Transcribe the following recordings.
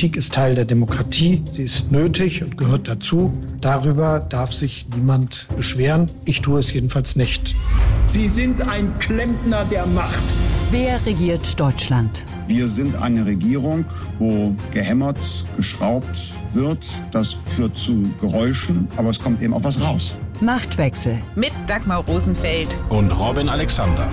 Kritik ist Teil der Demokratie. Sie ist nötig und gehört dazu. Darüber darf sich niemand beschweren. Ich tue es jedenfalls nicht. Sie sind ein Klempner der Macht. Wer regiert Deutschland? Wir sind eine Regierung, wo gehämmert, geschraubt wird. Das führt zu Geräuschen, aber es kommt eben auch was raus. Machtwechsel. Mit Dagmar Rosenfeld. Und Robin Alexander.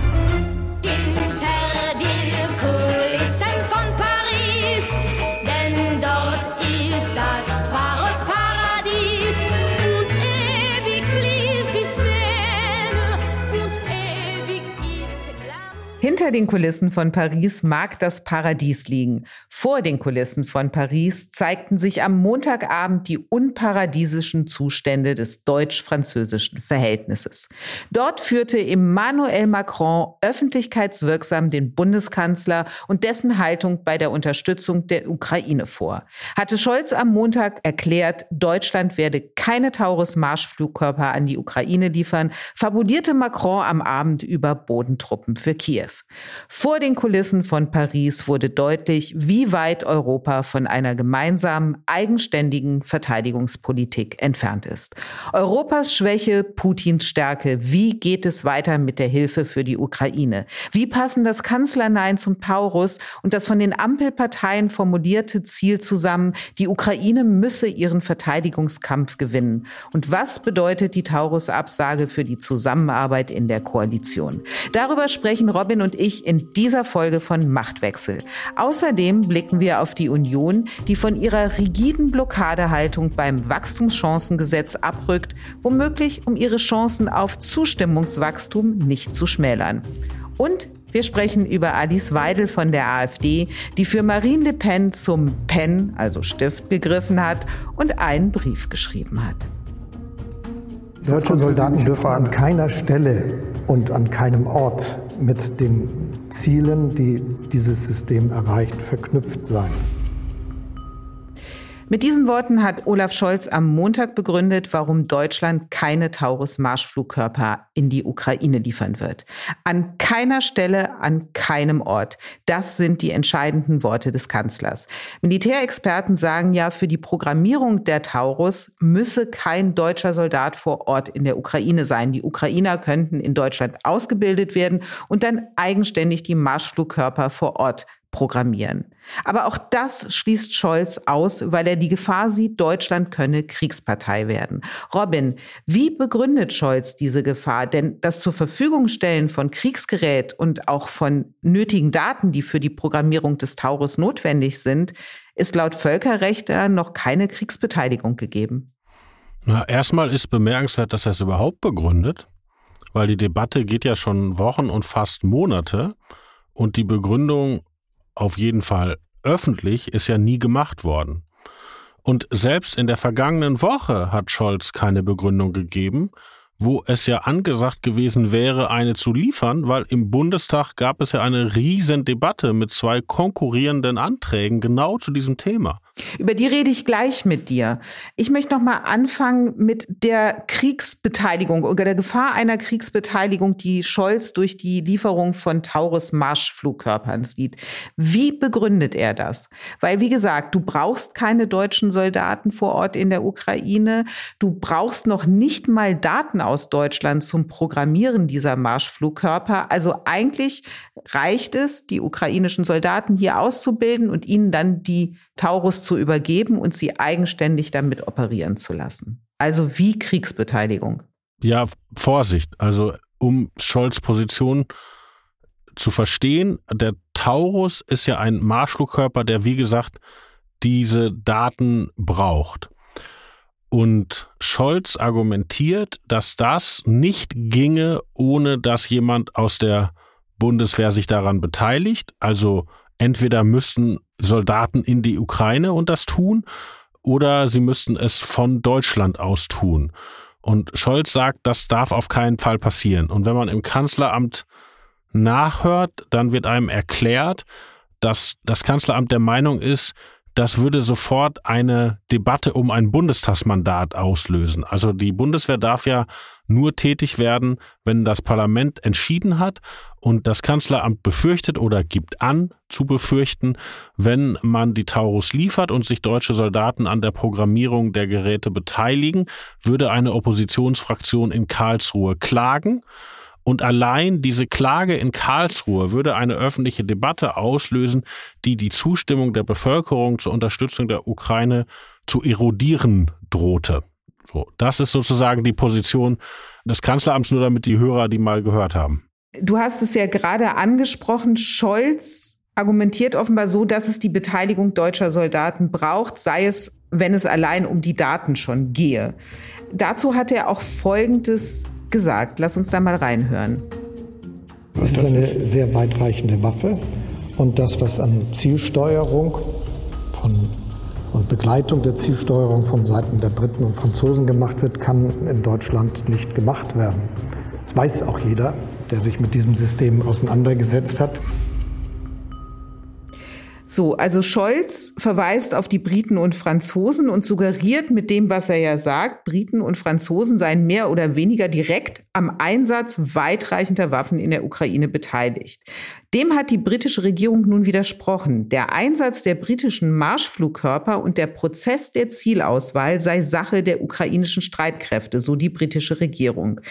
Hinter den Kulissen von Paris mag das Paradies liegen. Vor den Kulissen von Paris zeigten sich am Montagabend die unparadiesischen Zustände des deutsch-französischen Verhältnisses. Dort führte Emmanuel Macron öffentlichkeitswirksam den Bundeskanzler und dessen Haltung bei der Unterstützung der Ukraine vor. Hatte Scholz am Montag erklärt, Deutschland werde keine Taurus-Marschflugkörper an die Ukraine liefern, fabulierte Macron am Abend über Bodentruppen für Kiew. Vor den Kulissen von Paris wurde deutlich, wie weit Europa von einer gemeinsamen, eigenständigen Verteidigungspolitik entfernt ist. Europas Schwäche, Putins Stärke. Wie geht es weiter mit der Hilfe für die Ukraine? Wie passen das Kanzlernein zum Taurus und das von den Ampelparteien formulierte Ziel zusammen, die Ukraine müsse ihren Verteidigungskampf gewinnen? Und was bedeutet die Taurus-Absage für die Zusammenarbeit in der Koalition? Darüber sprechen Robin Robin und ich in dieser Folge von Machtwechsel. Außerdem blicken wir auf die Union, die von ihrer rigiden Blockadehaltung beim Wachstumschancengesetz abrückt, womöglich um ihre Chancen auf Zustimmungswachstum nicht zu schmälern. Und wir sprechen über Alice Weidel von der AfD, die für Marine Le Pen zum Pen, also Stift, gegriffen hat und einen Brief geschrieben hat. Deutsche Soldaten dürfen an keiner Stelle und an keinem Ort mit den Zielen, die dieses System erreicht, verknüpft sein. Mit diesen Worten hat Olaf Scholz am Montag begründet, warum Deutschland keine Taurus-Marschflugkörper in die Ukraine liefern wird. An keiner Stelle, an keinem Ort. Das sind die entscheidenden Worte des Kanzlers. Militärexperten sagen ja, für die Programmierung der Taurus müsse kein deutscher Soldat vor Ort in der Ukraine sein. Die Ukrainer könnten in Deutschland ausgebildet werden und dann eigenständig die Marschflugkörper vor Ort programmieren. Aber auch das schließt Scholz aus, weil er die Gefahr sieht, Deutschland könne Kriegspartei werden. Robin, wie begründet Scholz diese Gefahr? Denn das zur Verfügung stellen von Kriegsgerät und auch von nötigen Daten, die für die Programmierung des Taurus notwendig sind, ist laut Völkerrechter noch keine Kriegsbeteiligung gegeben. Na, erstmal ist bemerkenswert, dass er es überhaupt begründet, weil die Debatte geht ja schon Wochen und fast Monate und die Begründung auf jeden Fall öffentlich ist ja nie gemacht worden. Und selbst in der vergangenen Woche hat Scholz keine Begründung gegeben, wo es ja angesagt gewesen wäre, eine zu liefern, weil im Bundestag gab es ja eine riesen Debatte mit zwei konkurrierenden Anträgen genau zu diesem Thema. Über die rede ich gleich mit dir. Ich möchte noch mal anfangen mit der Kriegsbeteiligung oder der Gefahr einer Kriegsbeteiligung, die Scholz durch die Lieferung von Taurus Marschflugkörpern sieht. Wie begründet er das? Weil wie gesagt, du brauchst keine deutschen Soldaten vor Ort in der Ukraine, du brauchst noch nicht mal Daten aus Deutschland zum Programmieren dieser Marschflugkörper. Also eigentlich reicht es, die ukrainischen Soldaten hier auszubilden und ihnen dann die Taurus zu übergeben und sie eigenständig damit operieren zu lassen. Also wie Kriegsbeteiligung. Ja, Vorsicht. Also um Scholz Position zu verstehen, der Taurus ist ja ein Marschflugkörper, der wie gesagt diese Daten braucht. Und Scholz argumentiert, dass das nicht ginge, ohne dass jemand aus der Bundeswehr sich daran beteiligt. Also entweder müssten Soldaten in die Ukraine und das tun, oder sie müssten es von Deutschland aus tun. Und Scholz sagt, das darf auf keinen Fall passieren. Und wenn man im Kanzleramt nachhört, dann wird einem erklärt, dass das Kanzleramt der Meinung ist, das würde sofort eine Debatte um ein Bundestagsmandat auslösen. Also die Bundeswehr darf ja nur tätig werden, wenn das Parlament entschieden hat und das Kanzleramt befürchtet oder gibt an zu befürchten, wenn man die Taurus liefert und sich deutsche Soldaten an der Programmierung der Geräte beteiligen, würde eine Oppositionsfraktion in Karlsruhe klagen. Und allein diese Klage in Karlsruhe würde eine öffentliche Debatte auslösen, die die Zustimmung der Bevölkerung zur Unterstützung der Ukraine zu erodieren drohte. So, das ist sozusagen die Position des Kanzleramts, nur damit die Hörer die mal gehört haben. Du hast es ja gerade angesprochen, Scholz argumentiert offenbar so, dass es die Beteiligung deutscher Soldaten braucht, sei es, wenn es allein um die Daten schon gehe. Dazu hat er auch Folgendes gesagt. Lass uns da mal reinhören. Das ist eine sehr weitreichende Waffe und das, was an Zielsteuerung von und Begleitung der Zielsteuerung von Seiten der Briten und Franzosen gemacht wird, kann in Deutschland nicht gemacht werden. Das weiß auch jeder, der sich mit diesem System auseinandergesetzt hat. So, also Scholz verweist auf die Briten und Franzosen und suggeriert mit dem, was er ja sagt, Briten und Franzosen seien mehr oder weniger direkt am Einsatz weitreichender Waffen in der Ukraine beteiligt. Dem hat die britische Regierung nun widersprochen. Der Einsatz der britischen Marschflugkörper und der Prozess der Zielauswahl sei Sache der ukrainischen Streitkräfte, so die britische Regierung.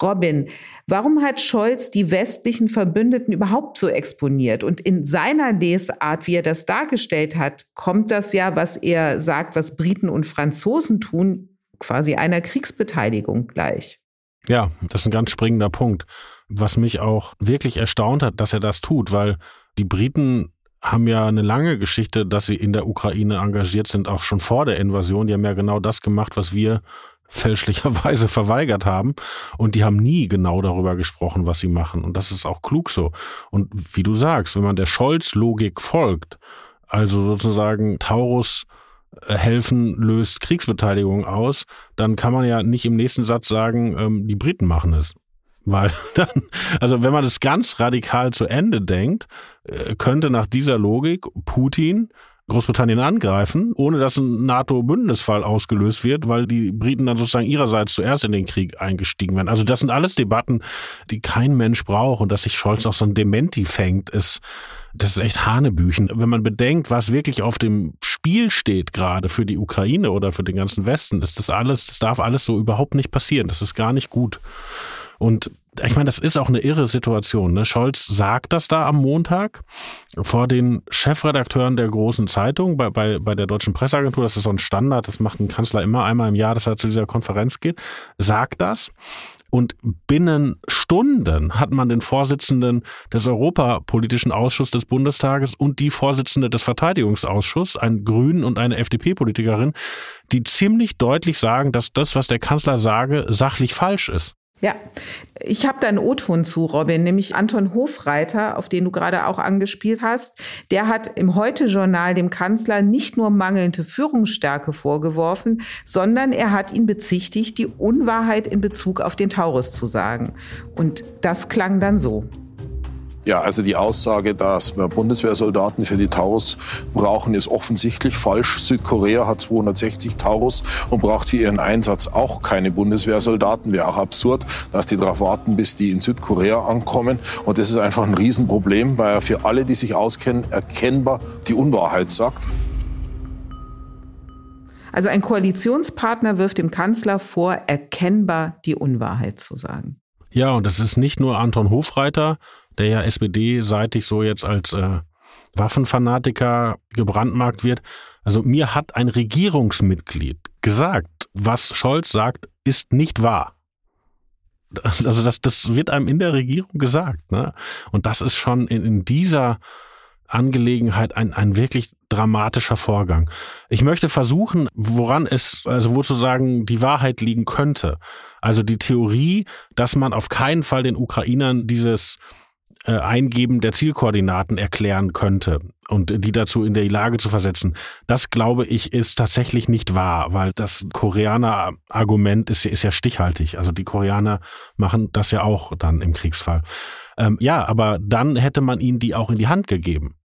Robin, warum hat Scholz die westlichen Verbündeten überhaupt so exponiert? Und in seiner Lesart, wie er das dargestellt hat, kommt das ja, was er sagt, was Briten und Franzosen tun, quasi einer Kriegsbeteiligung gleich. Ja, das ist ein ganz springender Punkt was mich auch wirklich erstaunt hat, dass er das tut, weil die Briten haben ja eine lange Geschichte, dass sie in der Ukraine engagiert sind, auch schon vor der Invasion. Die haben ja genau das gemacht, was wir fälschlicherweise verweigert haben. Und die haben nie genau darüber gesprochen, was sie machen. Und das ist auch klug so. Und wie du sagst, wenn man der Scholz-Logik folgt, also sozusagen Taurus äh, helfen löst Kriegsbeteiligung aus, dann kann man ja nicht im nächsten Satz sagen, ähm, die Briten machen es. Weil dann, also wenn man das ganz radikal zu Ende denkt, äh, könnte nach dieser Logik Putin Großbritannien angreifen, ohne dass ein NATO-Bündnisfall ausgelöst wird, weil die Briten dann sozusagen ihrerseits zuerst in den Krieg eingestiegen werden. Also das sind alles Debatten, die kein Mensch braucht und dass sich Scholz auch so ein Dementi fängt, ist, das ist echt Hanebüchen. Wenn man bedenkt, was wirklich auf dem Spiel steht, gerade für die Ukraine oder für den ganzen Westen, ist das alles, das darf alles so überhaupt nicht passieren. Das ist gar nicht gut. Und ich meine, das ist auch eine irre Situation. Ne? Scholz sagt das da am Montag vor den Chefredakteuren der großen Zeitung bei, bei, bei der Deutschen Presseagentur. Das ist so ein Standard, das macht ein Kanzler immer einmal im Jahr, dass er zu dieser Konferenz geht. Sagt das. Und binnen Stunden hat man den Vorsitzenden des Europapolitischen Ausschusses des Bundestages und die Vorsitzende des Verteidigungsausschusses, einen Grünen und eine FDP-Politikerin, die ziemlich deutlich sagen, dass das, was der Kanzler sage, sachlich falsch ist. Ja, ich habe da einen O-Ton zu, Robin, nämlich Anton Hofreiter, auf den du gerade auch angespielt hast. Der hat im Heute-Journal dem Kanzler nicht nur mangelnde Führungsstärke vorgeworfen, sondern er hat ihn bezichtigt, die Unwahrheit in Bezug auf den Taurus zu sagen. Und das klang dann so. Ja, also die Aussage, dass wir Bundeswehrsoldaten für die Taurus brauchen, ist offensichtlich falsch. Südkorea hat 260 Taurus und braucht für ihren Einsatz auch keine Bundeswehrsoldaten. Wäre auch absurd, dass die darauf warten, bis die in Südkorea ankommen. Und das ist einfach ein Riesenproblem, weil er für alle, die sich auskennen, erkennbar die Unwahrheit sagt. Also ein Koalitionspartner wirft dem Kanzler vor, erkennbar die Unwahrheit zu sagen. Ja, und das ist nicht nur Anton Hofreiter, der ja SPD-seitig so jetzt als äh, Waffenfanatiker gebrandmarkt wird. Also mir hat ein Regierungsmitglied gesagt, was Scholz sagt, ist nicht wahr. Also das, das wird einem in der Regierung gesagt. Ne? Und das ist schon in, in dieser Angelegenheit ein, ein wirklich dramatischer Vorgang. Ich möchte versuchen, woran es, also wo zu sagen, die Wahrheit liegen könnte. Also die Theorie, dass man auf keinen Fall den Ukrainern dieses Eingeben der Zielkoordinaten erklären könnte und die dazu in der Lage zu versetzen. Das glaube ich ist tatsächlich nicht wahr, weil das Koreaner-Argument ist, ist ja stichhaltig. Also die Koreaner machen das ja auch dann im Kriegsfall. Ähm, ja, aber dann hätte man ihnen die auch in die Hand gegeben.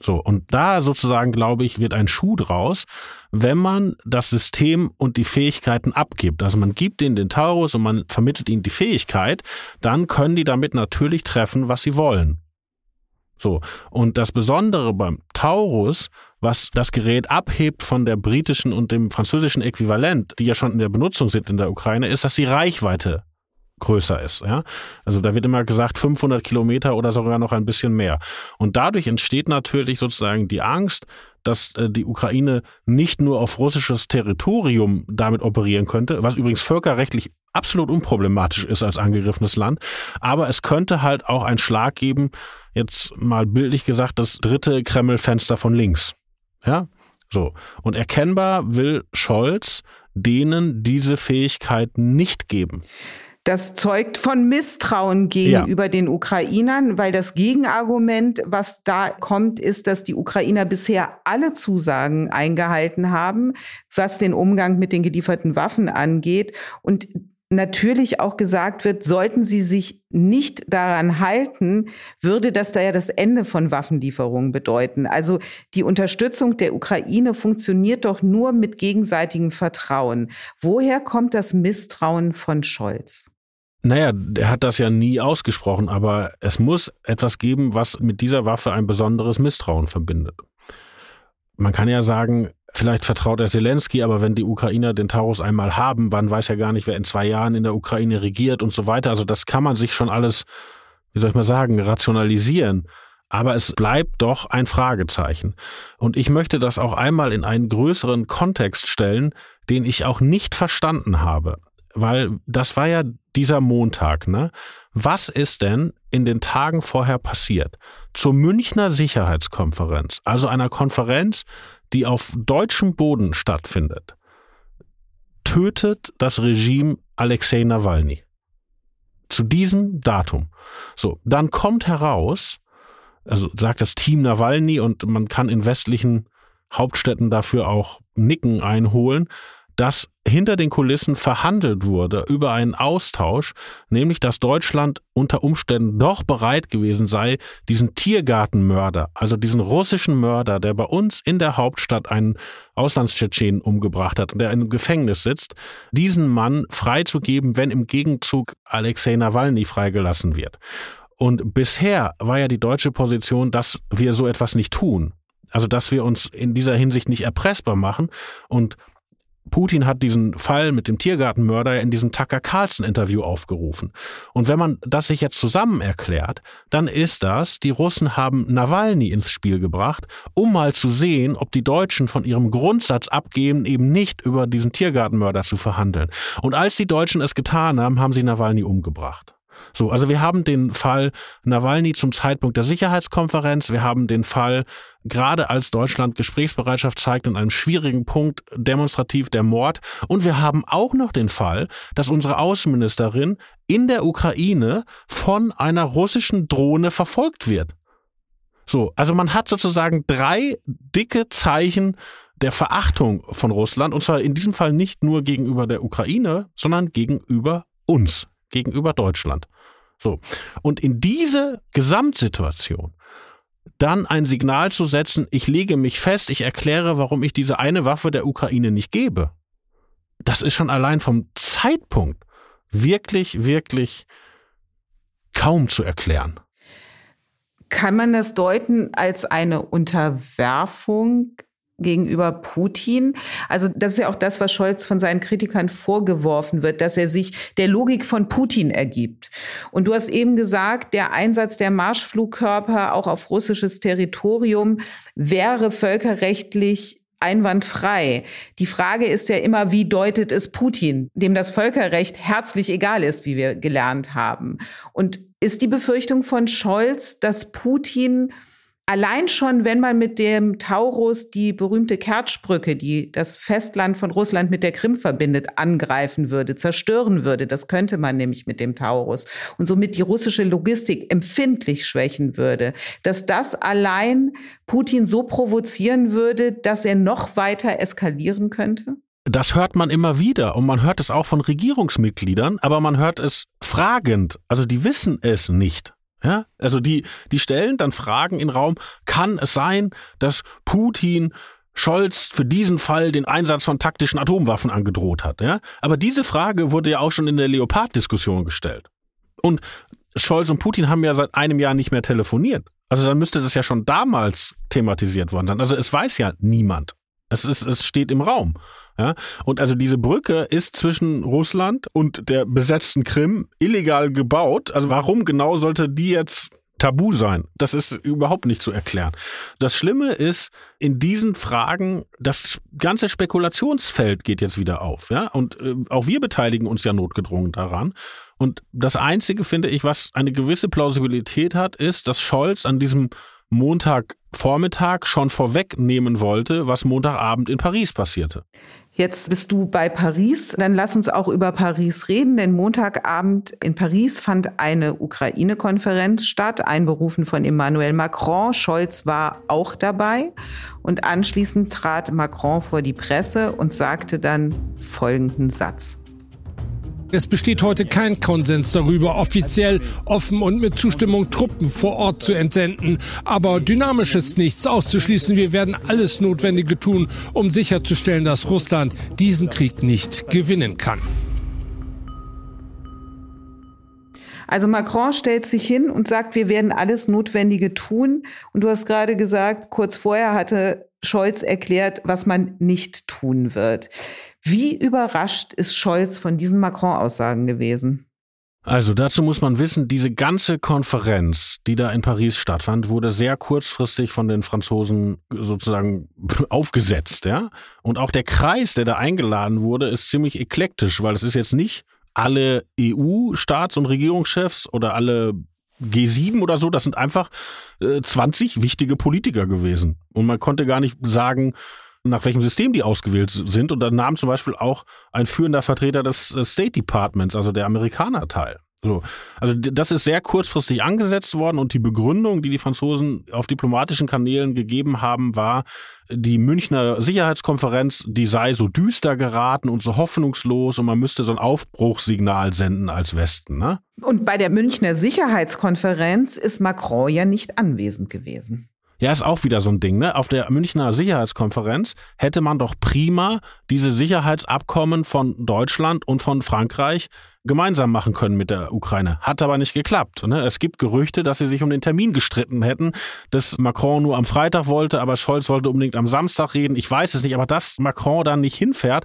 So, und da sozusagen, glaube ich, wird ein Schuh draus, wenn man das System und die Fähigkeiten abgibt. Also man gibt ihnen den Taurus und man vermittelt ihnen die Fähigkeit, dann können die damit natürlich treffen, was sie wollen. So, und das Besondere beim Taurus, was das Gerät abhebt von der britischen und dem französischen Äquivalent, die ja schon in der Benutzung sind in der Ukraine, ist, dass die Reichweite größer ist. Ja? Also da wird immer gesagt 500 Kilometer oder sogar noch ein bisschen mehr. Und dadurch entsteht natürlich sozusagen die Angst, dass äh, die Ukraine nicht nur auf russisches Territorium damit operieren könnte, was übrigens völkerrechtlich absolut unproblematisch ist als angegriffenes Land, aber es könnte halt auch einen Schlag geben, jetzt mal bildlich gesagt, das dritte Kreml-Fenster von links. Ja, so. Und erkennbar will Scholz denen diese Fähigkeit nicht geben. Das zeugt von Misstrauen gegenüber ja. den Ukrainern, weil das Gegenargument, was da kommt, ist, dass die Ukrainer bisher alle Zusagen eingehalten haben, was den Umgang mit den gelieferten Waffen angeht. Und natürlich auch gesagt wird, sollten sie sich nicht daran halten, würde das da ja das Ende von Waffenlieferungen bedeuten. Also die Unterstützung der Ukraine funktioniert doch nur mit gegenseitigem Vertrauen. Woher kommt das Misstrauen von Scholz? Naja, er hat das ja nie ausgesprochen, aber es muss etwas geben, was mit dieser Waffe ein besonderes Misstrauen verbindet. Man kann ja sagen, vielleicht vertraut er Zelensky, aber wenn die Ukrainer den Taurus einmal haben, wann weiß er gar nicht, wer in zwei Jahren in der Ukraine regiert und so weiter. Also das kann man sich schon alles, wie soll ich mal sagen, rationalisieren. Aber es bleibt doch ein Fragezeichen. Und ich möchte das auch einmal in einen größeren Kontext stellen, den ich auch nicht verstanden habe weil das war ja dieser Montag, ne? Was ist denn in den Tagen vorher passiert? Zur Münchner Sicherheitskonferenz, also einer Konferenz, die auf deutschem Boden stattfindet, tötet das Regime Alexei Nawalny. Zu diesem Datum. So, dann kommt heraus, also sagt das Team Nawalny und man kann in westlichen Hauptstädten dafür auch Nicken einholen, dass hinter den Kulissen verhandelt wurde über einen Austausch, nämlich dass Deutschland unter Umständen doch bereit gewesen sei, diesen Tiergartenmörder, also diesen russischen Mörder, der bei uns in der Hauptstadt einen Auslandstschetschenen umgebracht hat und der im Gefängnis sitzt, diesen Mann freizugeben, wenn im Gegenzug Alexei Nawalny freigelassen wird. Und bisher war ja die deutsche Position, dass wir so etwas nicht tun. Also dass wir uns in dieser Hinsicht nicht erpressbar machen und Putin hat diesen Fall mit dem Tiergartenmörder in diesem Tucker Carlson Interview aufgerufen. Und wenn man das sich jetzt zusammen erklärt, dann ist das, die Russen haben Nawalny ins Spiel gebracht, um mal zu sehen, ob die Deutschen von ihrem Grundsatz abgehen, eben nicht über diesen Tiergartenmörder zu verhandeln. Und als die Deutschen es getan haben, haben sie Nawalny umgebracht. So, also wir haben den Fall Nawalny zum Zeitpunkt der Sicherheitskonferenz, wir haben den Fall gerade als Deutschland Gesprächsbereitschaft zeigt in einem schwierigen Punkt demonstrativ der Mord. Und wir haben auch noch den Fall, dass unsere Außenministerin in der Ukraine von einer russischen Drohne verfolgt wird. So, also man hat sozusagen drei dicke Zeichen der Verachtung von Russland. Und zwar in diesem Fall nicht nur gegenüber der Ukraine, sondern gegenüber uns, gegenüber Deutschland. So. Und in diese Gesamtsituation dann ein Signal zu setzen, ich lege mich fest, ich erkläre, warum ich diese eine Waffe der Ukraine nicht gebe. Das ist schon allein vom Zeitpunkt wirklich, wirklich kaum zu erklären. Kann man das deuten als eine Unterwerfung gegenüber Putin. Also das ist ja auch das, was Scholz von seinen Kritikern vorgeworfen wird, dass er sich der Logik von Putin ergibt. Und du hast eben gesagt, der Einsatz der Marschflugkörper auch auf russisches Territorium wäre völkerrechtlich einwandfrei. Die Frage ist ja immer, wie deutet es Putin, dem das Völkerrecht herzlich egal ist, wie wir gelernt haben. Und ist die Befürchtung von Scholz, dass Putin Allein schon, wenn man mit dem Taurus die berühmte Kertschbrücke, die das Festland von Russland mit der Krim verbindet, angreifen würde, zerstören würde, das könnte man nämlich mit dem Taurus und somit die russische Logistik empfindlich schwächen würde, dass das allein Putin so provozieren würde, dass er noch weiter eskalieren könnte? Das hört man immer wieder und man hört es auch von Regierungsmitgliedern, aber man hört es fragend. Also die wissen es nicht. Ja, also die, die stellen dann Fragen in den Raum, kann es sein, dass Putin Scholz für diesen Fall den Einsatz von taktischen Atomwaffen angedroht hat. Ja? Aber diese Frage wurde ja auch schon in der Leopard-Diskussion gestellt. Und Scholz und Putin haben ja seit einem Jahr nicht mehr telefoniert. Also dann müsste das ja schon damals thematisiert worden sein. Also es weiß ja niemand. Es, ist, es steht im Raum. Ja? Und also diese Brücke ist zwischen Russland und der besetzten Krim illegal gebaut. Also warum genau sollte die jetzt tabu sein. Das ist überhaupt nicht zu erklären. Das Schlimme ist, in diesen Fragen, das ganze Spekulationsfeld geht jetzt wieder auf. Ja? Und äh, auch wir beteiligen uns ja notgedrungen daran. Und das Einzige, finde ich, was eine gewisse Plausibilität hat, ist, dass Scholz an diesem Montagvormittag schon vorwegnehmen wollte, was Montagabend in Paris passierte. Jetzt bist du bei Paris. Dann lass uns auch über Paris reden, denn Montagabend in Paris fand eine Ukraine-Konferenz statt, einberufen von Emmanuel Macron. Scholz war auch dabei. Und anschließend trat Macron vor die Presse und sagte dann folgenden Satz. Es besteht heute kein Konsens darüber, offiziell, offen und mit Zustimmung Truppen vor Ort zu entsenden. Aber dynamisch ist nichts auszuschließen. Wir werden alles Notwendige tun, um sicherzustellen, dass Russland diesen Krieg nicht gewinnen kann. Also Macron stellt sich hin und sagt, wir werden alles Notwendige tun. Und du hast gerade gesagt, kurz vorher hatte Scholz erklärt, was man nicht tun wird. Wie überrascht ist Scholz von diesen Macron-Aussagen gewesen? Also dazu muss man wissen, diese ganze Konferenz, die da in Paris stattfand, wurde sehr kurzfristig von den Franzosen sozusagen aufgesetzt, ja. Und auch der Kreis, der da eingeladen wurde, ist ziemlich eklektisch, weil es ist jetzt nicht alle EU-Staats- und Regierungschefs oder alle G7 oder so, das sind einfach äh, 20 wichtige Politiker gewesen. Und man konnte gar nicht sagen, nach welchem System die ausgewählt sind. Und da nahm zum Beispiel auch ein führender Vertreter des State Departments, also der Amerikaner, teil. So. Also das ist sehr kurzfristig angesetzt worden und die Begründung, die die Franzosen auf diplomatischen Kanälen gegeben haben, war, die Münchner Sicherheitskonferenz, die sei so düster geraten und so hoffnungslos und man müsste so ein Aufbruchssignal senden als Westen. Ne? Und bei der Münchner Sicherheitskonferenz ist Macron ja nicht anwesend gewesen. Ja, ist auch wieder so ein Ding, ne? Auf der Münchner Sicherheitskonferenz hätte man doch prima diese Sicherheitsabkommen von Deutschland und von Frankreich gemeinsam machen können mit der Ukraine. Hat aber nicht geklappt. Ne? Es gibt Gerüchte, dass sie sich um den Termin gestritten hätten, dass Macron nur am Freitag wollte, aber Scholz wollte unbedingt am Samstag reden. Ich weiß es nicht, aber dass Macron dann nicht hinfährt,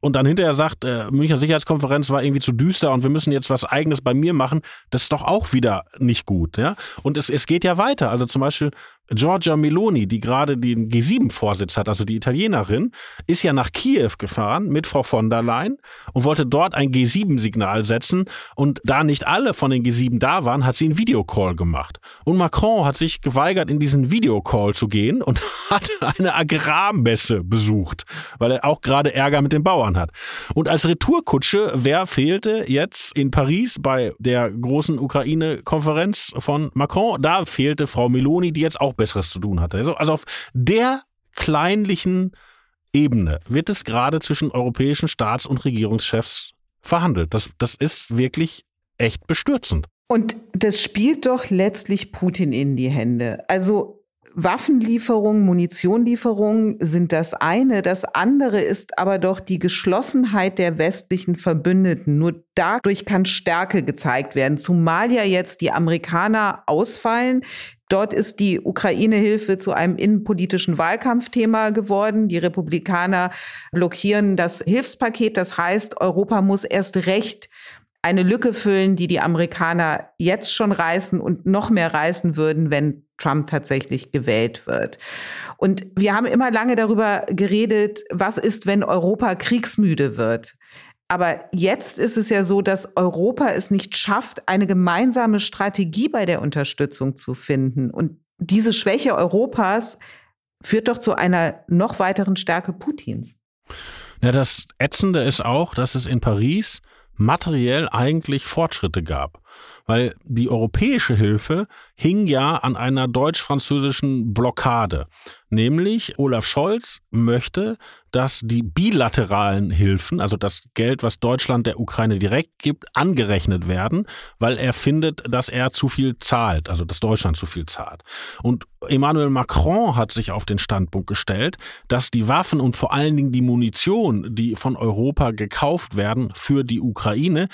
und dann hinterher sagt, äh, Münchner Sicherheitskonferenz war irgendwie zu düster und wir müssen jetzt was Eigenes bei mir machen, das ist doch auch wieder nicht gut. Ja? Und es, es geht ja weiter. Also zum Beispiel Giorgia Meloni, die gerade den G7-Vorsitz hat, also die Italienerin, ist ja nach Kiew gefahren mit Frau von der Leyen und wollte dort ein G7-Signal setzen. Und da nicht alle von den G7 da waren, hat sie einen Videocall gemacht. Und Macron hat sich geweigert, in diesen Videocall zu gehen und hat eine Agrarmesse besucht, weil er auch gerade Ärger mit den Bauern hat. Und als Retourkutsche, wer fehlte jetzt in Paris bei der großen Ukraine-Konferenz von Macron? Da fehlte Frau Meloni, die jetzt auch Besseres zu tun hatte. Also, auf der kleinlichen Ebene wird es gerade zwischen europäischen Staats- und Regierungschefs verhandelt. Das, das ist wirklich echt bestürzend. Und das spielt doch letztlich Putin in die Hände. Also Waffenlieferungen, Munitionlieferungen sind das eine. Das andere ist aber doch die Geschlossenheit der westlichen Verbündeten. Nur dadurch kann Stärke gezeigt werden. Zumal ja jetzt die Amerikaner ausfallen. Dort ist die Ukraine-Hilfe zu einem innenpolitischen Wahlkampfthema geworden. Die Republikaner blockieren das Hilfspaket. Das heißt, Europa muss erst recht eine Lücke füllen, die die Amerikaner jetzt schon reißen und noch mehr reißen würden, wenn Trump tatsächlich gewählt wird. Und wir haben immer lange darüber geredet, was ist, wenn Europa kriegsmüde wird. Aber jetzt ist es ja so, dass Europa es nicht schafft, eine gemeinsame Strategie bei der Unterstützung zu finden. Und diese Schwäche Europas führt doch zu einer noch weiteren Stärke Putins. Ja, das Ätzende ist auch, dass es in Paris materiell eigentlich Fortschritte gab. Weil die europäische Hilfe hing ja an einer deutsch-französischen Blockade. Nämlich Olaf Scholz möchte, dass die bilateralen Hilfen, also das Geld, was Deutschland der Ukraine direkt gibt, angerechnet werden, weil er findet, dass er zu viel zahlt, also dass Deutschland zu viel zahlt. Und Emmanuel Macron hat sich auf den Standpunkt gestellt, dass die Waffen und vor allen Dingen die Munition, die von Europa gekauft werden für die Ukraine,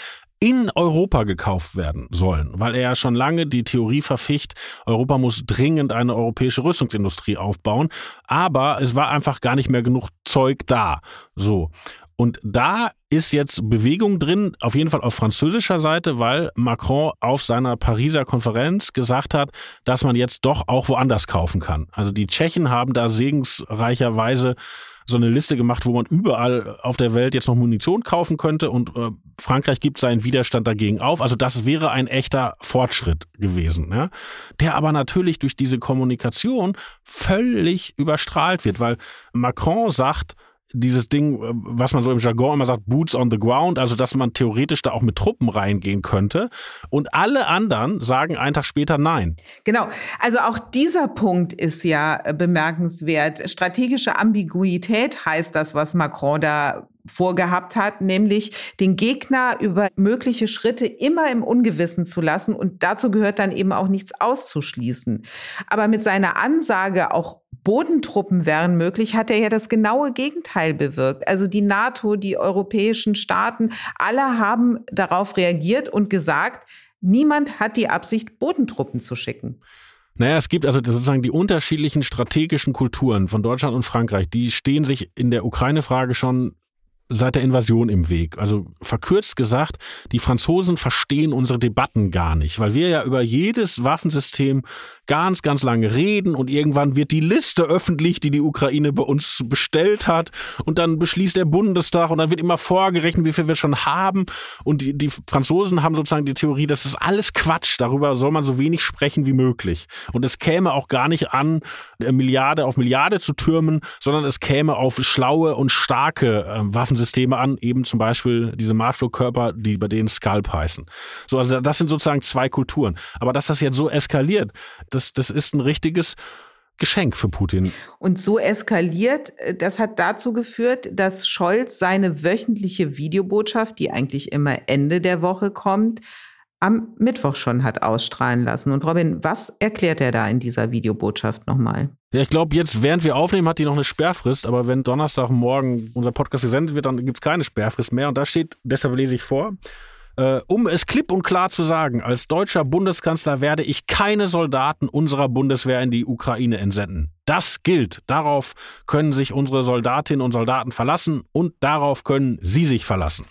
in Europa gekauft werden sollen, weil er ja schon lange die Theorie verficht, Europa muss dringend eine europäische Rüstungsindustrie aufbauen, aber es war einfach gar nicht mehr genug Zeug da. So. Und da ist jetzt Bewegung drin, auf jeden Fall auf französischer Seite, weil Macron auf seiner Pariser Konferenz gesagt hat, dass man jetzt doch auch woanders kaufen kann. Also die Tschechen haben da segensreicherweise so eine Liste gemacht, wo man überall auf der Welt jetzt noch Munition kaufen könnte und äh, Frankreich gibt seinen Widerstand dagegen auf. Also das wäre ein echter Fortschritt gewesen, ja? der aber natürlich durch diese Kommunikation völlig überstrahlt wird, weil Macron sagt, dieses Ding, äh, was man so im Jargon immer sagt, Boots on the ground, also dass man theoretisch da auch mit Truppen reingehen könnte. Und alle anderen sagen einen Tag später nein. Genau. Also auch dieser Punkt ist ja äh, bemerkenswert. Strategische Ambiguität heißt das, was Macron da vorgehabt hat, nämlich den Gegner über mögliche Schritte immer im Ungewissen zu lassen und dazu gehört dann eben auch nichts auszuschließen. Aber mit seiner Ansage auch Bodentruppen wären möglich, hat er ja das genaue Gegenteil bewirkt. Also die NATO, die europäischen Staaten, alle haben darauf reagiert und gesagt, niemand hat die Absicht, Bodentruppen zu schicken. Naja, es gibt also sozusagen die unterschiedlichen strategischen Kulturen von Deutschland und Frankreich, die stehen sich in der Ukraine-Frage schon seit der Invasion im Weg. Also verkürzt gesagt, die Franzosen verstehen unsere Debatten gar nicht, weil wir ja über jedes Waffensystem ganz, ganz lange reden und irgendwann wird die Liste öffentlich, die die Ukraine bei uns bestellt hat und dann beschließt der Bundestag und dann wird immer vorgerechnet, wie viel wir schon haben. Und die, die Franzosen haben sozusagen die Theorie, das ist alles Quatsch, darüber soll man so wenig sprechen wie möglich. Und es käme auch gar nicht an, äh, Milliarde auf Milliarde zu türmen, sondern es käme auf schlaue und starke äh, Waffensysteme an, eben zum Beispiel diese Marshallkörper, die bei denen Scalp heißen. So, also das sind sozusagen zwei Kulturen. Aber dass das jetzt so eskaliert, das, das ist ein richtiges Geschenk für Putin. Und so eskaliert, äh, das hat dazu geführt, dass Scholz seine wöchentliche Videobotschaft, die eigentlich immer Ende der Woche kommt, am Mittwoch schon hat ausstrahlen lassen. Und Robin, was erklärt er da in dieser Videobotschaft nochmal? Ja, ich glaube, jetzt, während wir aufnehmen, hat die noch eine Sperrfrist, aber wenn Donnerstagmorgen unser Podcast gesendet wird, dann gibt es keine Sperrfrist mehr. Und da steht, deshalb lese ich vor, äh, um es klipp und klar zu sagen, als deutscher Bundeskanzler werde ich keine Soldaten unserer Bundeswehr in die Ukraine entsenden. Das gilt. Darauf können sich unsere Soldatinnen und Soldaten verlassen und darauf können sie sich verlassen.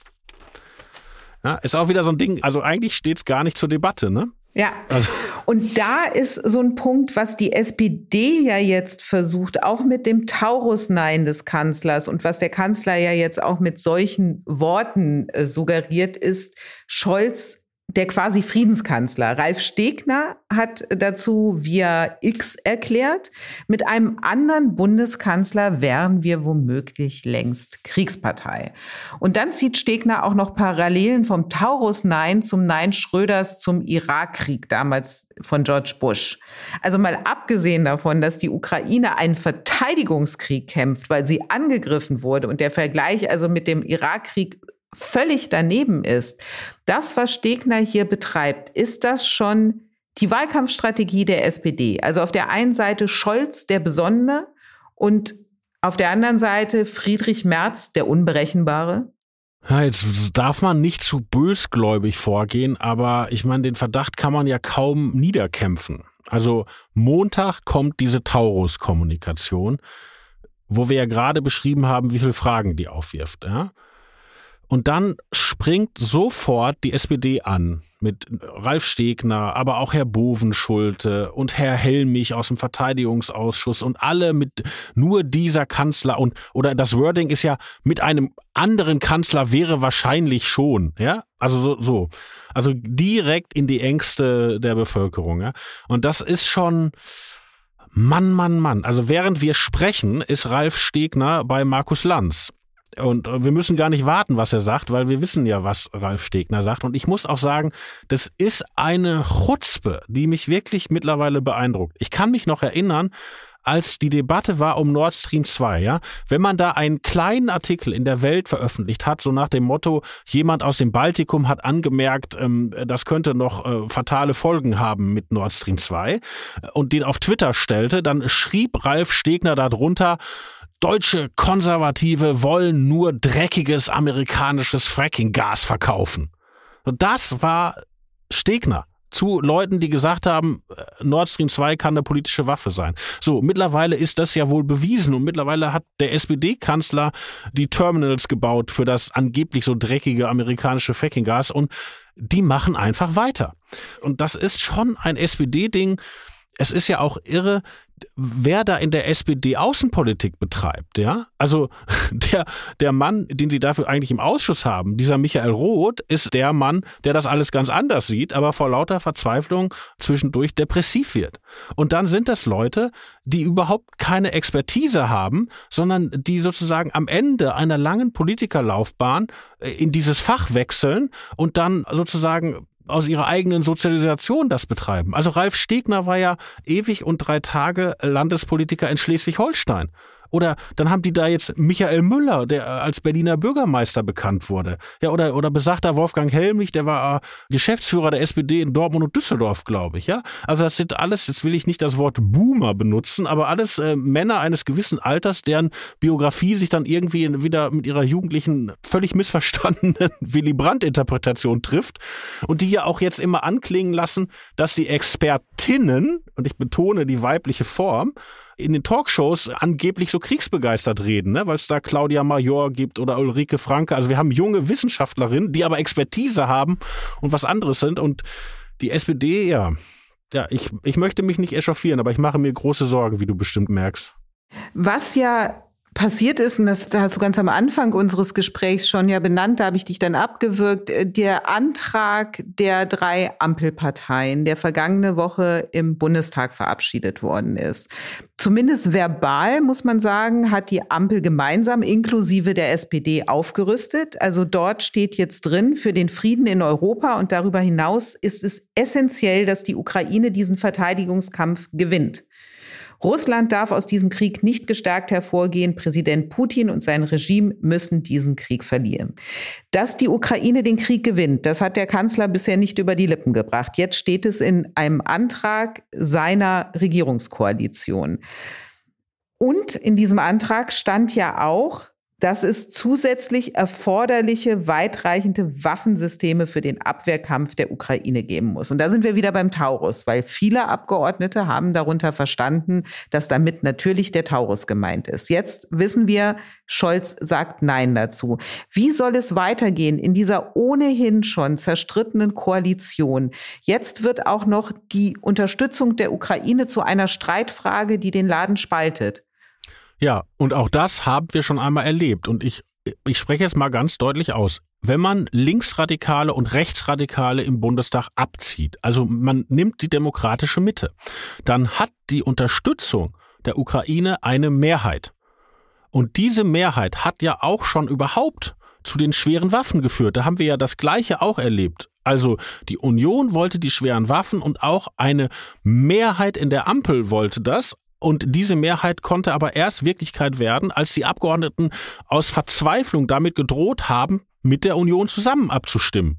Ja, ist auch wieder so ein Ding, also eigentlich steht es gar nicht zur Debatte, ne? Ja. Also. Und da ist so ein Punkt, was die SPD ja jetzt versucht, auch mit dem Taurus-Nein des Kanzlers und was der Kanzler ja jetzt auch mit solchen Worten äh, suggeriert, ist, Scholz der quasi Friedenskanzler Ralf Stegner hat dazu via X erklärt, mit einem anderen Bundeskanzler wären wir womöglich längst Kriegspartei. Und dann zieht Stegner auch noch Parallelen vom Taurus Nein zum Nein Schröders zum Irakkrieg damals von George Bush. Also mal abgesehen davon, dass die Ukraine einen Verteidigungskrieg kämpft, weil sie angegriffen wurde und der Vergleich also mit dem Irakkrieg völlig daneben ist. Das, was Stegner hier betreibt, ist das schon die Wahlkampfstrategie der SPD. Also auf der einen Seite Scholz, der Besonnene, und auf der anderen Seite Friedrich Merz, der Unberechenbare. Ja, jetzt darf man nicht zu bösgläubig vorgehen, aber ich meine, den Verdacht kann man ja kaum niederkämpfen. Also Montag kommt diese Taurus-Kommunikation, wo wir ja gerade beschrieben haben, wie viele Fragen die aufwirft. Ja? Und dann springt sofort die SPD an mit Ralf Stegner, aber auch Herr Bovenschulte und Herr Helmich aus dem Verteidigungsausschuss und alle mit nur dieser Kanzler und oder das Wording ist ja mit einem anderen Kanzler wäre wahrscheinlich schon, ja? Also so, so. Also direkt in die Ängste der Bevölkerung, ja? Und das ist schon Mann, Mann, Mann. Also während wir sprechen, ist Ralf Stegner bei Markus Lanz Und wir müssen gar nicht warten, was er sagt, weil wir wissen ja, was Ralf Stegner sagt. Und ich muss auch sagen, das ist eine Chutzpe, die mich wirklich mittlerweile beeindruckt. Ich kann mich noch erinnern, als die Debatte war um Nord Stream 2, ja, wenn man da einen kleinen Artikel in der Welt veröffentlicht hat, so nach dem Motto, jemand aus dem Baltikum hat angemerkt, ähm, das könnte noch äh, fatale Folgen haben mit Nord Stream 2 und den auf Twitter stellte, dann schrieb Ralf Stegner darunter, Deutsche Konservative wollen nur dreckiges amerikanisches Fracking-Gas verkaufen. Und das war Stegner zu Leuten, die gesagt haben, äh, Nord Stream 2 kann eine politische Waffe sein. So, mittlerweile ist das ja wohl bewiesen und mittlerweile hat der SPD-Kanzler die Terminals gebaut für das angeblich so dreckige amerikanische Fracking-Gas und die machen einfach weiter. Und das ist schon ein SPD-Ding. Es ist ja auch irre, wer da in der SPD Außenpolitik betreibt, ja, also der, der Mann, den sie dafür eigentlich im Ausschuss haben, dieser Michael Roth, ist der Mann, der das alles ganz anders sieht, aber vor lauter Verzweiflung zwischendurch depressiv wird. Und dann sind das Leute, die überhaupt keine Expertise haben, sondern die sozusagen am Ende einer langen Politikerlaufbahn äh, in dieses Fach wechseln und dann sozusagen aus ihrer eigenen Sozialisation das betreiben. Also Ralf Stegner war ja ewig und drei Tage Landespolitiker in Schleswig-Holstein. Oder dann haben die da jetzt Michael Müller, der als Berliner Bürgermeister bekannt wurde. Ja, oder, oder besagter Wolfgang Helmich, der war äh, Geschäftsführer der SPD in Dortmund und Düsseldorf, glaube ich. Ja, also das sind alles, jetzt will ich nicht das Wort Boomer benutzen, aber alles äh, Männer eines gewissen Alters, deren Biografie sich dann irgendwie wieder mit ihrer jugendlichen, völlig missverstandenen Willy Brandt-Interpretation trifft und die ja auch jetzt immer anklingen lassen, dass die Expertinnen, und ich betone die weibliche Form, in den Talkshows angeblich so kriegsbegeistert reden, ne? weil es da Claudia Major gibt oder Ulrike Franke. Also wir haben junge Wissenschaftlerinnen, die aber Expertise haben und was anderes sind. Und die SPD, ja, ja, ich, ich möchte mich nicht echauffieren, aber ich mache mir große Sorgen, wie du bestimmt merkst. Was ja passiert ist, und das hast du ganz am Anfang unseres Gesprächs schon ja benannt, da habe ich dich dann abgewürgt, äh, der Antrag der drei Ampelparteien, der vergangene Woche im Bundestag verabschiedet worden ist. Zumindest verbal, muss man sagen, hat die Ampel gemeinsam inklusive der SPD aufgerüstet. Also dort steht jetzt drin, für den Frieden in Europa und darüber hinaus ist es essentiell, dass die Ukraine diesen Verteidigungskampf gewinnt. Russland darf aus diesem Krieg nicht gestärkt hervorgehen. Präsident Putin und sein Regime müssen diesen Krieg verlieren. Dass die Ukraine den Krieg gewinnt, das hat der Kanzler bisher nicht über die Lippen gebracht. Jetzt steht es in einem Antrag seiner Regierungskoalition. Und in diesem Antrag stand ja auch, dass es zusätzlich erforderliche, weitreichende Waffensysteme für den Abwehrkampf der Ukraine geben muss. Und da sind wir wieder beim Taurus, weil viele Abgeordnete haben darunter verstanden, dass damit natürlich der Taurus gemeint ist. Jetzt wissen wir, Scholz sagt Nein dazu. Wie soll es weitergehen in dieser ohnehin schon zerstrittenen Koalition? Jetzt wird auch noch die Unterstützung der Ukraine zu einer Streitfrage, die den Laden spaltet. Ja, und auch das haben wir schon einmal erlebt. Und ich, ich spreche es mal ganz deutlich aus. Wenn man Linksradikale und Rechtsradikale im Bundestag abzieht, also man nimmt die demokratische Mitte, dann hat die Unterstützung der Ukraine eine Mehrheit. Und diese Mehrheit hat ja auch schon überhaupt zu den schweren Waffen geführt. Da haben wir ja das Gleiche auch erlebt. Also die Union wollte die schweren Waffen und auch eine Mehrheit in der Ampel wollte das. Und diese Mehrheit konnte aber erst Wirklichkeit werden, als die Abgeordneten aus Verzweiflung damit gedroht haben, mit der Union zusammen abzustimmen.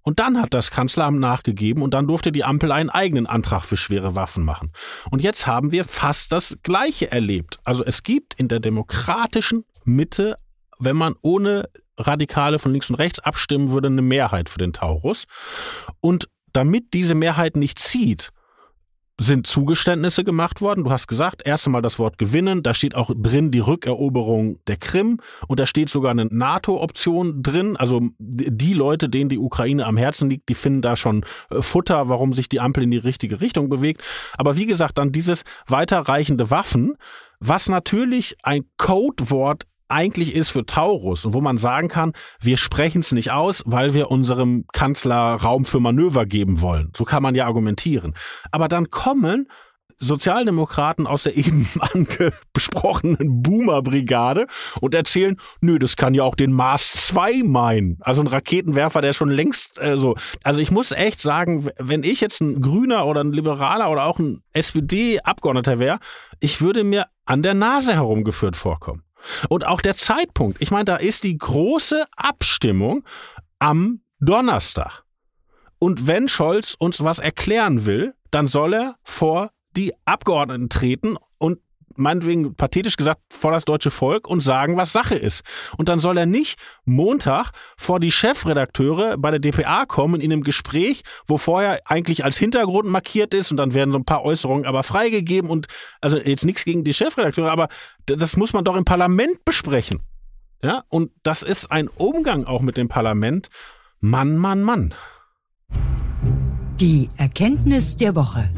Und dann hat das Kanzleramt nachgegeben und dann durfte die Ampel einen eigenen Antrag für schwere Waffen machen. Und jetzt haben wir fast das Gleiche erlebt. Also es gibt in der demokratischen Mitte, wenn man ohne Radikale von links und rechts abstimmen würde, eine Mehrheit für den Taurus. Und damit diese Mehrheit nicht zieht, sind Zugeständnisse gemacht worden. Du hast gesagt, erst einmal das Wort gewinnen. Da steht auch drin die Rückeroberung der Krim und da steht sogar eine NATO-Option drin. Also die Leute, denen die Ukraine am Herzen liegt, die finden da schon äh, Futter, warum sich die Ampel in die richtige Richtung bewegt. Aber wie gesagt, dann dieses weiterreichende Waffen, was natürlich ein Codewort eigentlich ist für Taurus und wo man sagen kann, wir sprechen es nicht aus, weil wir unserem Kanzler Raum für Manöver geben wollen. So kann man ja argumentieren. Aber dann kommen Sozialdemokraten aus der eben angesprochenen Boomer-Brigade und erzählen, nö, das kann ja auch den Mars 2 meinen. Also ein Raketenwerfer, der schon längst äh, so. Also ich muss echt sagen, wenn ich jetzt ein Grüner oder ein Liberaler oder auch ein SPD-Abgeordneter wäre, ich würde mir an der Nase herumgeführt vorkommen. Und auch der Zeitpunkt. Ich meine, da ist die große Abstimmung am Donnerstag. Und wenn Scholz uns was erklären will, dann soll er vor die Abgeordneten treten meinetwegen pathetisch gesagt vor das deutsche Volk und sagen, was Sache ist. Und dann soll er nicht Montag vor die Chefredakteure bei der DPA kommen in einem Gespräch, wo vorher eigentlich als Hintergrund markiert ist und dann werden so ein paar Äußerungen aber freigegeben und also jetzt nichts gegen die Chefredakteure, aber das muss man doch im Parlament besprechen. Ja, und das ist ein Umgang auch mit dem Parlament. Mann, Mann, Mann. Die Erkenntnis der Woche.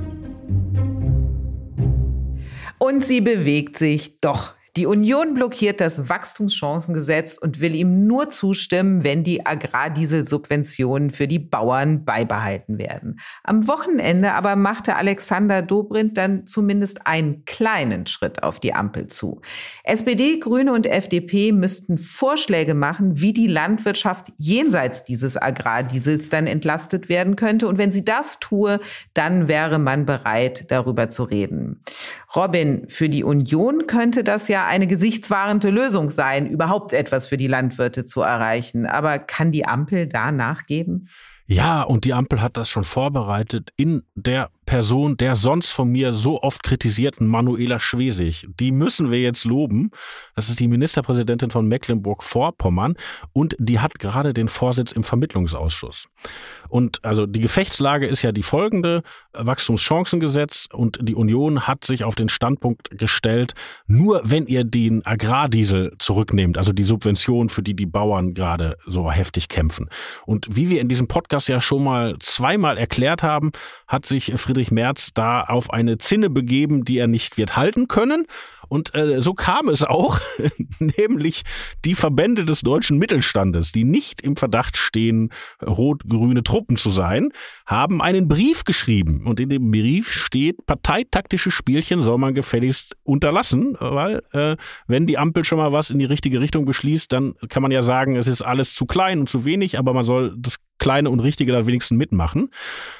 Und sie bewegt sich doch. Die Union blockiert das Wachstumschancengesetz und will ihm nur zustimmen, wenn die Agrardieselsubventionen für die Bauern beibehalten werden. Am Wochenende aber machte Alexander Dobrindt dann zumindest einen kleinen Schritt auf die Ampel zu. SPD, Grüne und FDP müssten Vorschläge machen, wie die Landwirtschaft jenseits dieses Agrardiesels dann entlastet werden könnte. Und wenn sie das tue, dann wäre man bereit, darüber zu reden. Robin, für die Union könnte das ja eine gesichtswahrende Lösung sein, überhaupt etwas für die Landwirte zu erreichen. Aber kann die Ampel da nachgeben? Ja, und die Ampel hat das schon vorbereitet in der Person der sonst von mir so oft kritisierten Manuela Schwesig. Die müssen wir jetzt loben. Das ist die Ministerpräsidentin von Mecklenburg-Vorpommern und die hat gerade den Vorsitz im Vermittlungsausschuss. Und also die Gefechtslage ist ja die folgende. Wachstumschancengesetz und die Union hat sich auf den Standpunkt gestellt, nur wenn ihr den Agrardiesel zurücknehmt, also die Subvention, für die die Bauern gerade so heftig kämpfen. Und wie wir in diesem Podcast ja schon mal zweimal erklärt haben, hat sich Friedrich Merz da auf eine Zinne begeben, die er nicht wird halten können. Und äh, so kam es auch, nämlich die Verbände des deutschen Mittelstandes, die nicht im Verdacht stehen, rot-grüne Truppen zu sein, haben einen Brief geschrieben. Und in dem Brief steht, parteitaktische Spielchen soll man gefälligst unterlassen, weil äh, wenn die Ampel schon mal was in die richtige Richtung beschließt, dann kann man ja sagen, es ist alles zu klein und zu wenig, aber man soll das Kleine und Richtige dann wenigstens mitmachen.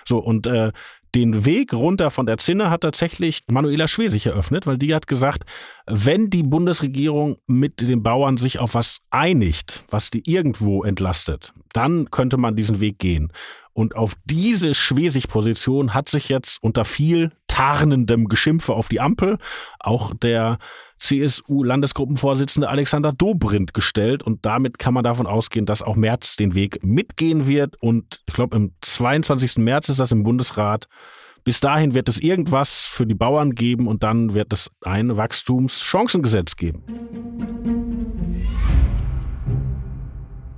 So, und äh, den Weg runter von der Zinne hat tatsächlich Manuela Schwesig eröffnet, weil die hat gesagt, wenn die Bundesregierung mit den Bauern sich auf was einigt, was die irgendwo entlastet, dann könnte man diesen Weg gehen. Und auf diese Schwesig-Position hat sich jetzt unter viel tarnendem Geschimpfe auf die Ampel auch der CSU-Landesgruppenvorsitzende Alexander Dobrindt gestellt. Und damit kann man davon ausgehen, dass auch Merz den Weg mitgehen wird. Und ich glaube, im 22. März ist das im Bundesrat. Bis dahin wird es irgendwas für die Bauern geben und dann wird es ein Wachstumschancengesetz geben.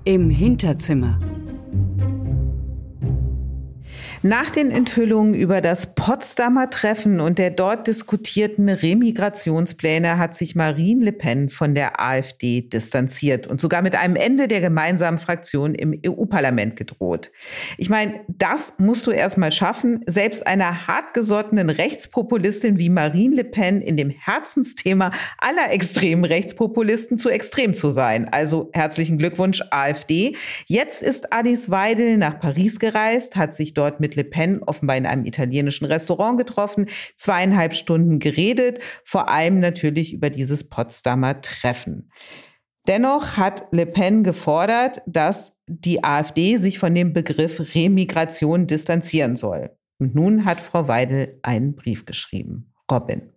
Im Hinterzimmer. Nach den Enthüllungen über das Potsdamer Treffen und der dort diskutierten Remigrationspläne hat sich Marine Le Pen von der AfD distanziert und sogar mit einem Ende der gemeinsamen Fraktion im EU-Parlament gedroht. Ich meine, das musst du erstmal schaffen, selbst einer hartgesottenen Rechtspopulistin wie Marine Le Pen in dem Herzensthema aller extremen Rechtspopulisten zu extrem zu sein. Also herzlichen Glückwunsch AfD. Jetzt ist Alice Weidel nach Paris gereist, hat sich dort mit Le Pen offenbar in einem italienischen Restaurant getroffen, zweieinhalb Stunden geredet, vor allem natürlich über dieses Potsdamer Treffen. Dennoch hat Le Pen gefordert, dass die AfD sich von dem Begriff Remigration distanzieren soll. Und nun hat Frau Weidel einen Brief geschrieben. Robin.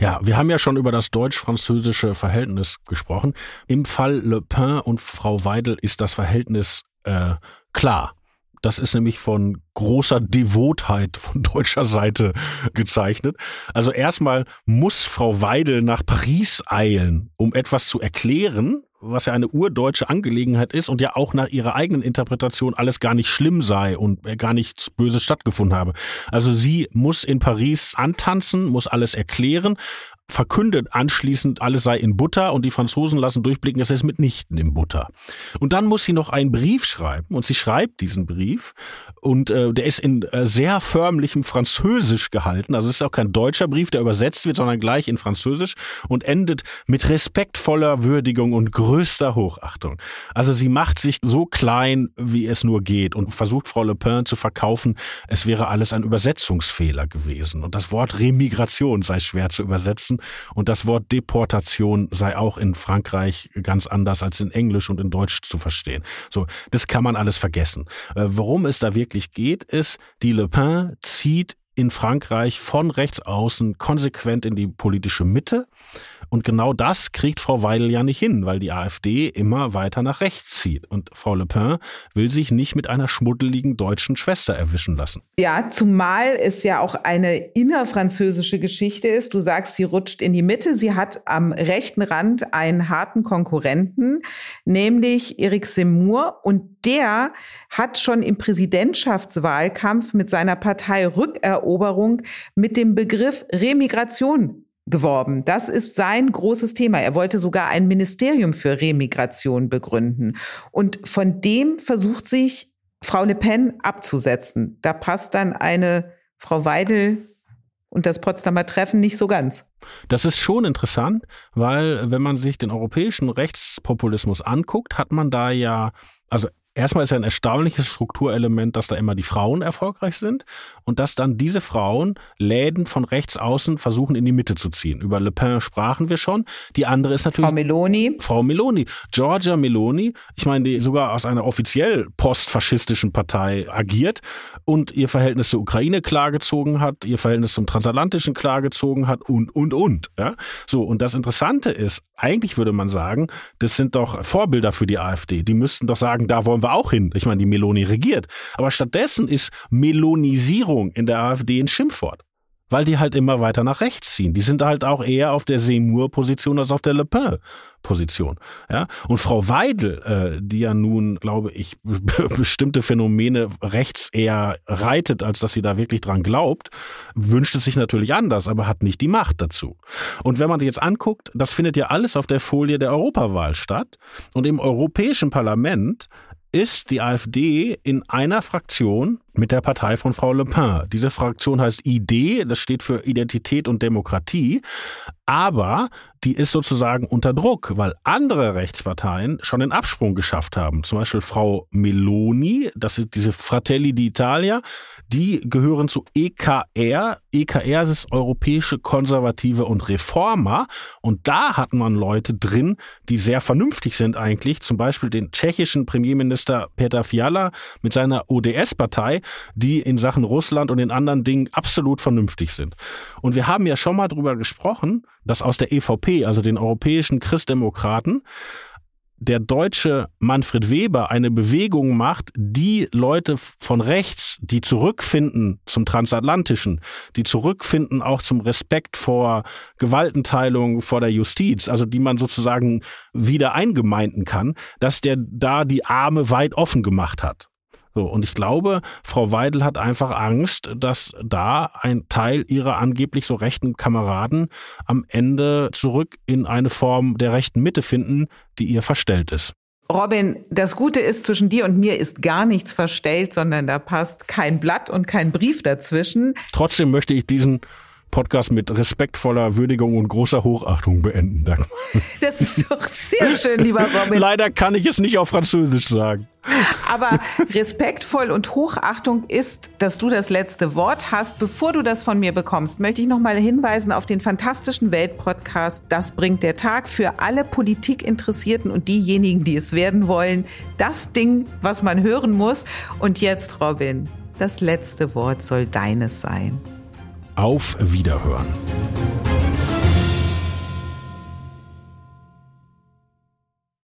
Ja, wir haben ja schon über das deutsch-französische Verhältnis gesprochen. Im Fall Le Pen und Frau Weidel ist das Verhältnis äh, klar. Das ist nämlich von großer Devotheit von deutscher Seite gezeichnet. Also erstmal muss Frau Weidel nach Paris eilen, um etwas zu erklären, was ja eine urdeutsche Angelegenheit ist und ja auch nach ihrer eigenen Interpretation alles gar nicht schlimm sei und gar nichts Böses stattgefunden habe. Also sie muss in Paris antanzen, muss alles erklären, verkündet anschließend, alles sei in Butter und die Franzosen lassen durchblicken, es ist mitnichten in Butter. Und dann muss sie noch einen Brief schreiben und sie schreibt diesen Brief und äh, der ist in äh, sehr förmlichem Französisch gehalten. Also es ist auch kein deutscher Brief, der übersetzt wird, sondern gleich in Französisch und endet mit respektvoller Würdigung und größter Hochachtung. Also sie macht sich so klein, wie es nur geht und versucht Frau Le Pen zu verkaufen, es wäre alles ein Übersetzungsfehler gewesen. Und das Wort Remigration sei schwer zu übersetzen und das Wort Deportation sei auch in Frankreich ganz anders als in Englisch und in Deutsch zu verstehen. So, das kann man alles vergessen. Äh, worum es da wirklich geht, ist, die Le Pen zieht in Frankreich von rechts außen konsequent in die politische Mitte und genau das kriegt Frau Weidel ja nicht hin, weil die AfD immer weiter nach rechts zieht. Und Frau Le Pen will sich nicht mit einer schmuddeligen deutschen Schwester erwischen lassen. Ja, zumal es ja auch eine innerfranzösische Geschichte ist. Du sagst, sie rutscht in die Mitte. Sie hat am rechten Rand einen harten Konkurrenten, nämlich Eric Zemmour. Und der hat schon im Präsidentschaftswahlkampf mit seiner Partei Rückeroberung mit dem Begriff Remigration geworben. Das ist sein großes Thema. Er wollte sogar ein Ministerium für Remigration begründen. Und von dem versucht sich Frau Le Pen abzusetzen. Da passt dann eine Frau Weidel und das Potsdamer Treffen nicht so ganz. Das ist schon interessant, weil wenn man sich den europäischen Rechtspopulismus anguckt, hat man da ja, also erstmal ist ja ein erstaunliches Strukturelement, dass da immer die Frauen erfolgreich sind und dass dann diese Frauen Läden von rechts außen versuchen in die Mitte zu ziehen. Über Le Pen sprachen wir schon. Die andere ist natürlich Frau Meloni. Frau Meloni, Georgia Meloni. Ich meine, die sogar aus einer offiziell postfaschistischen Partei agiert und ihr Verhältnis zur Ukraine klargezogen hat, ihr Verhältnis zum transatlantischen klargezogen hat und und und. Ja? So und das Interessante ist, eigentlich würde man sagen, das sind doch Vorbilder für die AfD. Die müssten doch sagen, da wollen wir wir auch hin. Ich meine, die Meloni regiert. Aber stattdessen ist Melonisierung in der AfD ein Schimpfwort. Weil die halt immer weiter nach rechts ziehen. Die sind halt auch eher auf der Seymour-Position als auf der Le Pen-Position. Ja? Und Frau Weidel, äh, die ja nun, glaube ich, bestimmte Phänomene rechts eher reitet, als dass sie da wirklich dran glaubt, wünscht es sich natürlich anders, aber hat nicht die Macht dazu. Und wenn man sich jetzt anguckt, das findet ja alles auf der Folie der Europawahl statt. Und im Europäischen Parlament ist die AfD in einer Fraktion mit der Partei von Frau Le Pen. Diese Fraktion heißt ID, das steht für Identität und Demokratie, aber die ist sozusagen unter Druck, weil andere Rechtsparteien schon den Absprung geschafft haben. Zum Beispiel Frau Meloni, das ist diese Fratelli d'Italia, die gehören zu EKR. EKR ist Europäische Konservative und Reformer und da hat man Leute drin, die sehr vernünftig sind eigentlich, zum Beispiel den tschechischen Premierminister Peter Fiala mit seiner ODS-Partei, die in Sachen Russland und in anderen Dingen absolut vernünftig sind. Und wir haben ja schon mal darüber gesprochen, dass aus der EVP, also den europäischen Christdemokraten, der deutsche Manfred Weber eine Bewegung macht, die Leute von rechts, die zurückfinden zum Transatlantischen, die zurückfinden auch zum Respekt vor Gewaltenteilung, vor der Justiz, also die man sozusagen wieder eingemeinden kann, dass der da die Arme weit offen gemacht hat. So, und ich glaube, Frau Weidel hat einfach Angst, dass da ein Teil ihrer angeblich so rechten Kameraden am Ende zurück in eine Form der rechten Mitte finden, die ihr verstellt ist. Robin, das Gute ist, zwischen dir und mir ist gar nichts verstellt, sondern da passt kein Blatt und kein Brief dazwischen. Trotzdem möchte ich diesen Podcast mit respektvoller Würdigung und großer Hochachtung beenden. Danke. Das ist doch sehr schön, lieber Robin. Leider kann ich es nicht auf Französisch sagen. Aber respektvoll und Hochachtung ist, dass du das letzte Wort hast. Bevor du das von mir bekommst, möchte ich noch mal hinweisen auf den fantastischen Weltpodcast Das bringt der Tag für alle Politikinteressierten und diejenigen, die es werden wollen. Das Ding, was man hören muss. Und jetzt, Robin, das letzte Wort soll deines sein. Auf Wiederhören.